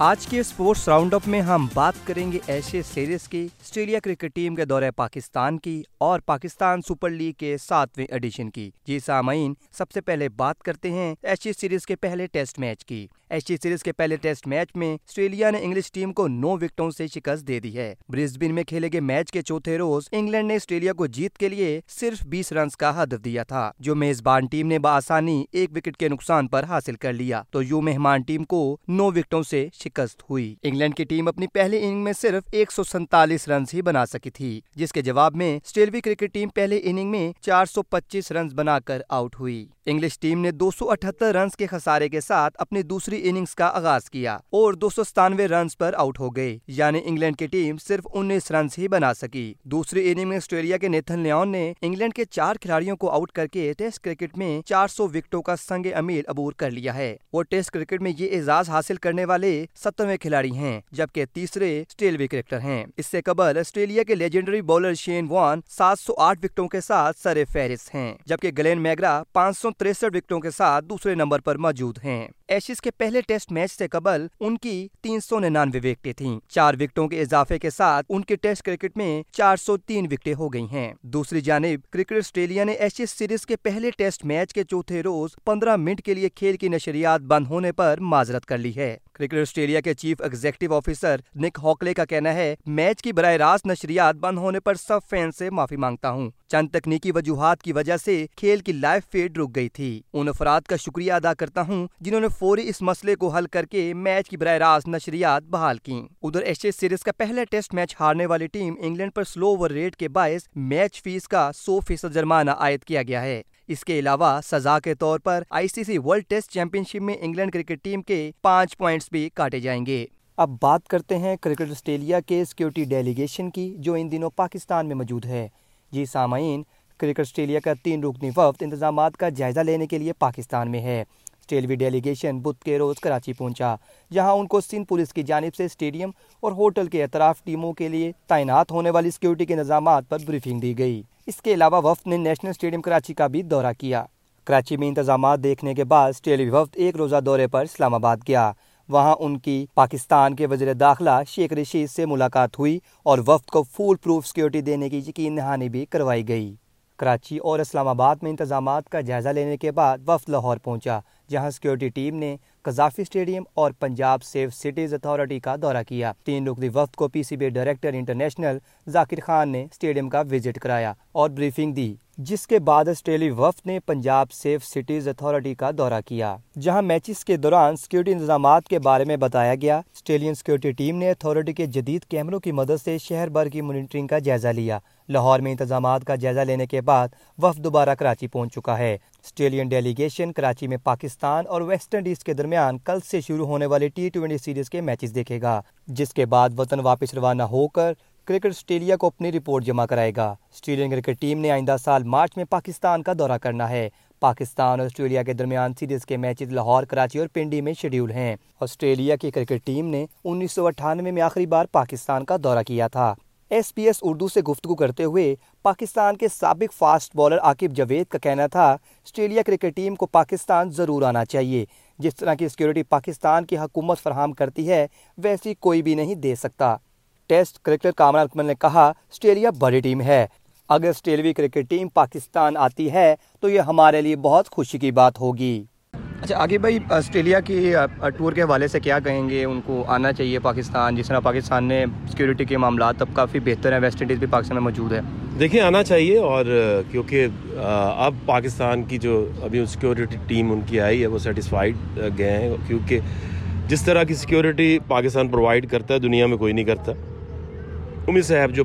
آج کے sports round up میں ہم بات کریں گے ایشیا سیریز کی، آسٹریلیا کرکٹ ٹیم کے دورہ پاکستان کی اور پاکستان سپر لیگ کے ساتویں ایڈیشن کی۔ جی سامعین، سب سے پہلے بات کرتے ہیں ایشیا سیریز کے پہلے ٹیسٹ میچ کی۔ ایشیا سیریز کے پہلے ٹیسٹ میچ میں آسٹریلیا نے انگلش ٹیم کو نو وکٹوں سے شکست دے دی ہے۔ برسبن میں کھیلے گئے میچ کے چوتھے روز انگلینڈ نے آسٹریلیا کو جیت کے لیے صرف بیس رنز کا ہدف دیا تھا، جو میزبان ٹیم نے بآسانی ایک وکٹ کے نقصان پر حاصل کر لیا۔ تو یو مہمان ٹیم کو نو وکٹوں سے شکست ہوئی۔ انگلینڈ کی ٹیم اپنی پہلی اننگ میں صرف ایک سو سینتالیس رنز ہی بنا سکی تھی، جس کے جواب میں آسٹریلوی کرکٹ ٹیم پہلے اننگ میں چار سو پچیس رنز بنا کر آؤٹ ہوئی۔ انگلش ٹیم نے دو سو اٹھہتر رنز کے خسارے کے ساتھ اپنی دوسری اننگز کا آغاز کیا اور دو سو ستانوے رنز پر آؤٹ ہو گئے۔ یعنی انگلینڈ کی ٹیم صرف انیس رنز ہی بنا سکی۔ دوسری اننگ میں آسٹریلیا کے نیتھن لیون نے انگلینڈ کے چار کھلاڑیوں کو آؤٹ کر کے ٹیسٹ کرکٹ میں چار سو وکٹوں کا سنگ امیل عبور کر لیا ہے۔ وہ ٹیسٹ کرکٹ میں یہ اعزاز حاصل کرنے والے سترویں کھلاڑی ہیں، جبکہ تیسرے اسٹیلوی کرکٹر ہیں۔ اس سے قبل آسٹریلیا کے لیجنڈری بالر شین وان سات سو آٹھ وکٹوں کے ساتھ سر فہرست ہیں، جبکہ گلین میگرا پانچ سو تریسٹھ وکٹوں کے ساتھ دوسرے نمبر پر موجود ہیں۔ ایشز کے پہلے ٹیسٹ میچ سے قبل ان کی تین سو ننانوے وکٹیں تھیں۔ چار وکٹوں کے اضافے کے ساتھ ان کے ٹیسٹ کرکٹ میں چار سو تین وکٹیں ہو گئی ہیں۔ دوسری جانب کرکٹ آسٹریلیا نے ایشز سیریز کے پہلے ٹیسٹ میچ کے چوتھے روز پندرہ منٹ کے لیے کھیل کی نشریات بند ہونے پر معذرت کر لی ہے۔ کرکٹ آسٹریلیا کے chief executive officer Nick Hockley کا کہنا ہے، میچ کی براہ راست نشریات بند ہونے پر سب فین سے معافی مانگتا ہوں۔ چند تکنیکی وجوہات کی وجہ سے کھیل کی لائف فیڈ رک گئی تھی۔ ان افراد کا شکریہ ادا کرتا ہوں جنہوں نے فوری اس مسئلے کو حل کر کے میچ کی براہ راست نشریات بحال کی ادھر ایشیا سیریز کا پہلا ٹیسٹ میچ ہارنے والی ٹیم انگلینڈ پر سلو اوور ریٹ کے باعث میچ فیس کا سو فیصد جرمانہ عائد کیا گیا ہے۔ اس کے علاوہ سزا کے طور پر I C C world test championship میں انگلینڈ کرکٹ ٹیم کے پانچ پوائنٹس بھی کاٹے جائیں گے۔ اب بات کرتے ہیں کرکٹ آسٹریلیا کے سیکیورٹی ڈیلیگیشن کی جو ان دنوں پاکستان میں موجود ہے۔ جی سامعین، کرکٹ آسٹریلیا کا تین رکنی وفد انتظامات کا جائزہ لینے کے لیے پاکستان میں ہے۔ آسٹریلوی ڈیلیگیشن بدھ کے روز کراچی پہنچا، جہاں ان کو سندھ پولیس کی جانب سے اسٹیڈیم اور ہوٹل کے اطراف ٹیموں کے لیے تعینات ہونے والی سیکورٹی کے نظامات پر بریفنگ دی گئی۔ اس کے علاوہ وفد نے نیشنل اسٹیڈیم کراچی کا بھی دورہ کیا۔ کراچی میں انتظامات دیکھنے کے بعد آسٹریلوی وفد ایک روزہ دورے پر اسلام آباد گیا۔ وہاں ان کی پاکستان کے وزیر داخلہ شیخ رشید سے ملاقات ہوئی اور وفد کو فول پروف سیکورٹی دینے کی یقین دہانی بھی کروائی گئی۔ کراچی اور اسلام آباد میں انتظامات کا جائزہ لینے کے بعد وفد لاہور پہنچا۔ جہاں سیکورٹی ٹیم نے قذافی اسٹیڈیم اور پنجاب سیف سٹیز اتھارٹی کا دورہ کیا۔ تین رکنی وفد کو P C B director international Zakir Khan نے اسٹیڈیم کا وزٹ کرایا اور بریفنگ دی، جس کے بعد آسٹریلی وفد نے پنجاب سیف سٹیز اتھارٹی کا دورہ کیا۔ جہاں میچز کے دوران سیکورٹی انتظامات کے بارے میں بتایا گیا، آسٹریلین سیکورٹی ٹیم نے اتھارٹی کے جدید کیمروں کی مدد سے شہر بھر کی مانیٹرنگ کا جائزہ لیا۔ لاہور میں انتظامات کا جائزہ لینے کے بعد وفد دوبارہ کراچی پہنچ چکا ہے۔ آسٹریلین ڈیلیگیشن، کراچی میں پاکستان اور ویسٹ انڈیز کے درمیان کل سے شروع ہونے والی ٹی ٹوینٹی سیریز کے میچز دیکھے گا، جس کے بعد وطن واپس روانہ ہو کر کرکٹ آسٹریلیا کو اپنی رپورٹ جمع کرائے گا۔ آسٹریلین کرکٹ ٹیم نے آئندہ سال مارچ میں پاکستان کا دورہ کرنا ہے۔ پاکستان اور آسٹریلیا کے درمیان سیریز کے میچز لاہور، کراچی اور پنڈی میں شیڈیول ہیں۔ آسٹریلیا کی کرکٹ ٹیم نے انیس سو اٹھانوے میں آخری بار پاکستان کا دورہ کیا تھا۔ ایس پی ایس اردو سے گفتگو کرتے ہوئے پاکستان کے سابق فاسٹ بالر عاقب جوید کا کہنا تھا، آسٹریلیا کرکٹ ٹیم کو پاکستان ضرور آنا چاہیے۔ جس طرح کی سیکورٹی پاکستان کی حکومت فراہم کرتی ہے، ویسی کوئی بھی نہیں دے سکتا۔ ٹیسٹ کرکٹر کامران اکمل نے کہا، آسٹریلیا بڑی ٹیم ہے۔ اگر آسٹریلوی کرکٹ ٹیم پاکستان آتی ہے، تو یہ ہمارے لیے بہت خوشی کی بات ہوگی۔ اچھا آگے بھائی، آسٹریلیا کی ٹور کے حوالے سے کیا کہیں گے؟ ان کو آنا چاہیے پاکستان، جس طرح پاکستان نے سیکورٹی کے معاملات اب کافی بہتر ہیں ویسٹ انڈیز بھی پاکستان میں موجود ہے دیکھیں، آنا چاہیے اور کیونکہ اب پاکستان کی جو ابھی سیکورٹی ٹیم ان کی آئی ہے، وہ سیٹسفائیڈ گئے ہیں۔ کیونکہ جس طرح کی سیکورٹی پاکستان پرووائڈ کرتا ہے، دنیا میں کوئی نہیں کرتا۔ امی صاحب جو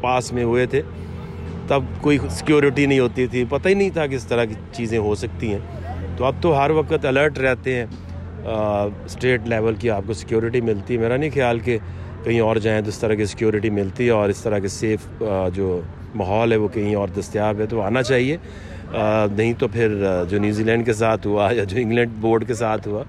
پاس میں ہوئے تھے، تب کوئی سیکیورٹی نہیں ہوتی تھی۔ پتہ ہی نہیں تھا کہ اس طرح کی چیزیں ہو سکتی ہیں۔ تو اب تو ہر وقت الرٹ رہتے ہیں۔ اسٹیٹ لیول کی آپ کو سیکیورٹی ملتی ہے۔ میرا نہیں خیال کہ کہیں اور جائیں تو اس طرح کی سیکیورٹی ملتی ہے اور اس طرح کے سیف جو ماحول ہے وہ کہیں اور دستیاب ہے۔ تو آنا چاہیے۔ نہیں تو پھر جو نیوزی لینڈ کے ساتھ ہوا یا جو انگلینڈ بورڈ کے ساتھ ہوا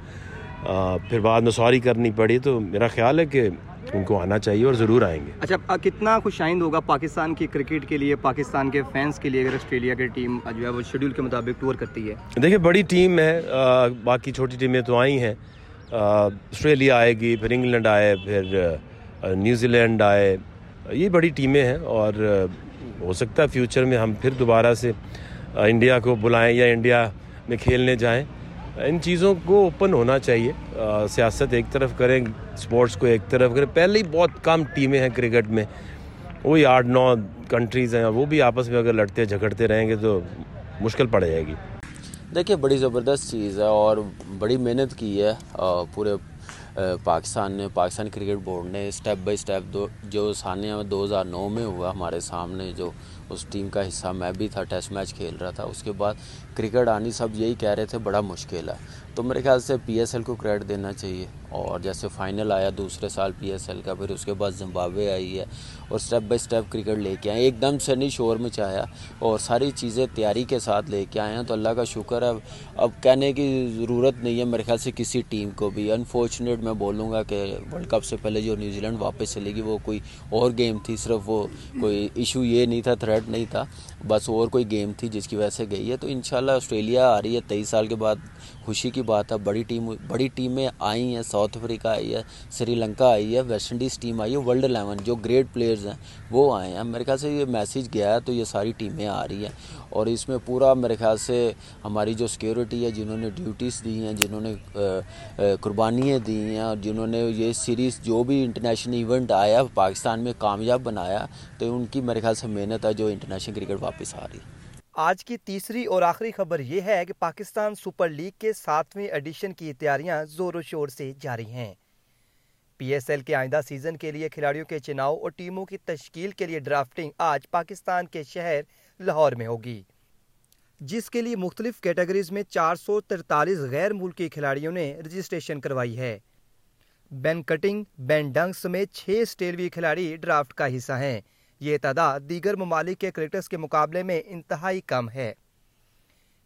پھر بعد میں سوری کرنی پڑی۔ تو میرا خیال ہے کہ ان کو آنا چاہیے اور ضرور آئیں گے۔ اچھا کتنا خوش آئند ہوگا پاکستان کی کرکٹ کے لیے پاکستان کے فینس کے لیے اگر آسٹریلیا کی ٹیم جو ہے وہ شیڈول کے مطابق ٹور کرتی ہے۔ دیکھیں بڑی ٹیم ہے باقی چھوٹی ٹیمیں تو آئی ہیں۔ آسٹریلیا آئے گی پھر انگلینڈ آئے پھر نیوزی لینڈ آئے۔ یہ بڑی ٹیمیں ہیں اور ہو سکتا ہے فیوچر میں ہم پھر دوبارہ سے انڈیا کو بلائیں یا انڈیا میں کھیلنے جائیں۔ ان چیزوں کو اوپن ہونا چاہیے۔ سیاست ایک طرف کریں اسپورٹس کو ایک طرف کریں۔ پہلے ہی بہت کم ٹیمیں ہیں کرکٹ میں۔ وہی آٹھ، نو کنٹریز ہیں۔ وہ بھی آپس میں اگر لڑتے، جھگڑتے رہیں گے تو مشکل پڑ جائے گی۔ دیکھیے، بڑی زبردست چیز ہے اور بڑی محنت کی ہے پورے پاکستان نے، پاکستان کرکٹ بورڈ نے اسٹیپ بائی اسٹیپ دو، جو ثانیہ دو ہزار نو میں ہوا ہمارے سامنے، جو اس ٹیم کا حصہ میں بھی تھا ٹیسٹ میچ کھیل رہا تھا، اس کے بعد کرکٹ آنی سب یہی کہہ رہے تھے، بڑا مشکل ہے۔ تو میرے خیال سے پی ایس ایل کو کریڈٹ دینا چاہیے اور جیسے فائنل آیا دوسرے سال پی ایس ایل کا، پھر اس کے بعد زمبابوے آئی ہے اور سٹیپ بائی سٹیپ کرکٹ لے کے آئے۔ ایک دم سے نہیں شور میں چاہیا اور ساری چیزیں تیاری کے ساتھ لے کے آئے ہیں۔ تو اللہ کا شکر ہے۔ اب کہنے کی ضرورت نہیں ہے میرے خیال سے کسی ٹیم کو بھی۔ انفارچونیٹ میں بولوں گا کہ ورلڈ کپ سے پہلے جو نیوزی لینڈ واپس چلے گی وہ کوئی اور گیم تھی، صرف وہ کوئی ایشو یہ نہیں تھا تھریٹ نہیں تھا، بس اور کوئی گیم تھی جس کی وجہ سے گئی ہے۔ تو انشاءاللہ آسٹریلیا آ رہی ہے تیئیس سال کے بعد، خوشی کی بات ہے، بڑی ٹیم، بڑی ٹیمیں آئی ہیں، ساؤتھ افریقہ آئی ہے، سری لنکا آئی ہے، ویسٹ انڈیز ٹیم آئی ہے، ورلڈ الیون جو گریٹ پلیئرز ہیں، وہ آئے ہیں۔ میرے خیال سے یہ میسیج گیا ہے، تو یہ ساری ٹیمیں آ رہی ہیں۔ اور اس میں پورا میرے خیال سے ہماری جو سیکیورٹی ہے، جنہوں نے ڈیوٹیز دی ہیں، جنہوں نے قربانیاں دی ہیں، اور جنہوں نے یہ سیریز جو بھی انٹرنیشنل ایونٹ آیا، پاکستان میں کامیاب بنایا، تو ان کی میرے خیال سے محنت ہے جو انٹرنیشنل کرکٹ واپس آ رہی ہے۔ آج کی تیسری اور آخری خبر یہ ہے کہ پاکستان سپر لیگ کے ساتویں ایڈیشن کی تیاریاں زور و شور سے جاری ہیں۔ پی ایس ایل کے آئندہ سیزن کے لیے کھلاڑیوں کے چناؤ اور ٹیموں کی تشکیل کے لیے ڈرافٹنگ آج پاکستان کے شہر لاہور میں ہوگی۔ جس کے لیے مختلف کیٹیگریز میں چار سو ترتالیس غیر ملکی کھلاڑیوں نے رجسٹریشن کروائی ہے۔ بین کٹنگ، بین ڈنگ سمیت چھ اسٹیلوی کھلاڑی ڈرافٹ کا حصہ ہیں۔ یہ تعداد دیگر ممالک کے کرکٹرز کے مقابلے میں انتہائی کم ہے۔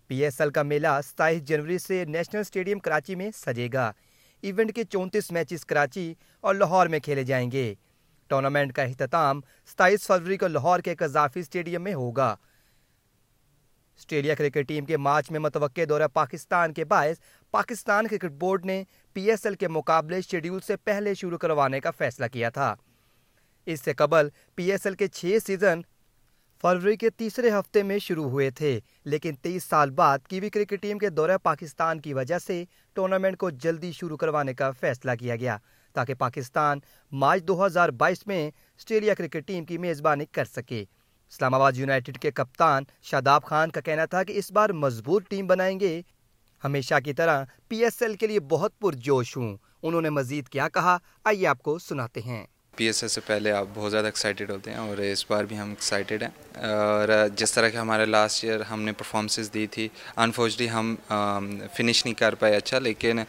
پی ایس ایل کا میلہ ستائیس جنوری سے نیشنل سٹیڈیم کراچی میں سجے گا۔ ایونٹ کے چونتیس میچز کراچی اور لاہور میں کھیلے جائیں گے۔ ٹورنامنٹ کا اختتام ستائیس فروری کو لاہور کے قذافی سٹیڈیم میں ہوگا۔ آسٹریلیا کرکٹ ٹیم کے مارچ میں متوقع دورہ پاکستان کے باعث پاکستان کرکٹ بورڈ نے پی ایس ایل کے مقابلے شیڈیول سے پہلے شروع کروانے کا فیصلہ کیا تھا۔ اس سے قبل پی ایس ایل کے چھ سیزن فروری کے تیسرے ہفتے میں شروع ہوئے تھے، لیکن تیس سال بعد کیوی کرکٹ ٹیم کے دورہ پاکستان کی وجہ سے ٹورنامنٹ کو جلدی شروع کروانے کا فیصلہ کیا گیا تاکہ پاکستان مارچ دو ہزار بائیس میں آسٹریلیا کرکٹ ٹیم کی میزبانی کر سکے۔ اسلام آباد یونائٹڈ کے کپتان شاداب خان کا کہنا تھا کہ اس بار مضبوط ٹیم بنائیں گے۔ ہمیشہ کی طرح پی ایس ایل کے لیے بہت پرجوش ہوں۔ انہوں نے مزید کیا کہا، آئیے آپ کو سناتے ہیں۔ پی ایس ایس سے پہلے آپ بہت زیادہ ایکسائٹیڈ ہوتے ہیں اور اس بار بھی ہم ایکسائٹیڈ ہیں۔ اور جس طرح کہ ہمارے لاسٹ ایئر ہم نے پرفارمنسز دی تھی انفارچونیٹلی ہم فنش نہیں کر پائے اچھا لیکن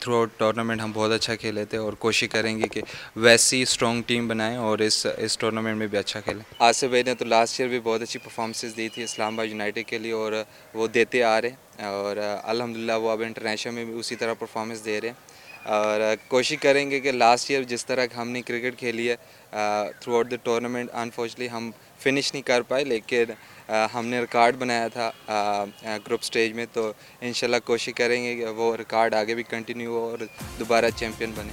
تھرو آؤٹ ٹورنامنٹ ہم بہت اچھا کھیلے تھے اور کوشش کریں گے کہ ویسی اسٹرانگ ٹیم بنائیں اور اس اس ٹورنامنٹ میں بھی اچھا کھیلیں۔ آصف بھائی نے تو لاسٹ ایئر بھی بہت اچھی پرفارمنسز دی تھی اسلام آباد یونائٹیڈ کے لیے اور وہ دیتے آ رہے ہیں اور الحمد للہ وہ اب انٹرنیشنل میں بھی اسی طرح پرفارمنس دے رہے ہیں۔ اور کوشش کریں گے کہ لاسٹ ایئر جس طرح ہم نے کرکٹ کھیلی ہے throughout the tournament unfortunately ہم فنش نہیں کر پائے، لیکن ہم نے ریکارڈ بنایا تھا گروپ سٹیج میں، تو انشاءاللہ کوشش کریں گے کہ وہ ریکارڈ آگے بھی کنٹینیو ہو اور دوبارہ چیمپئن بنے۔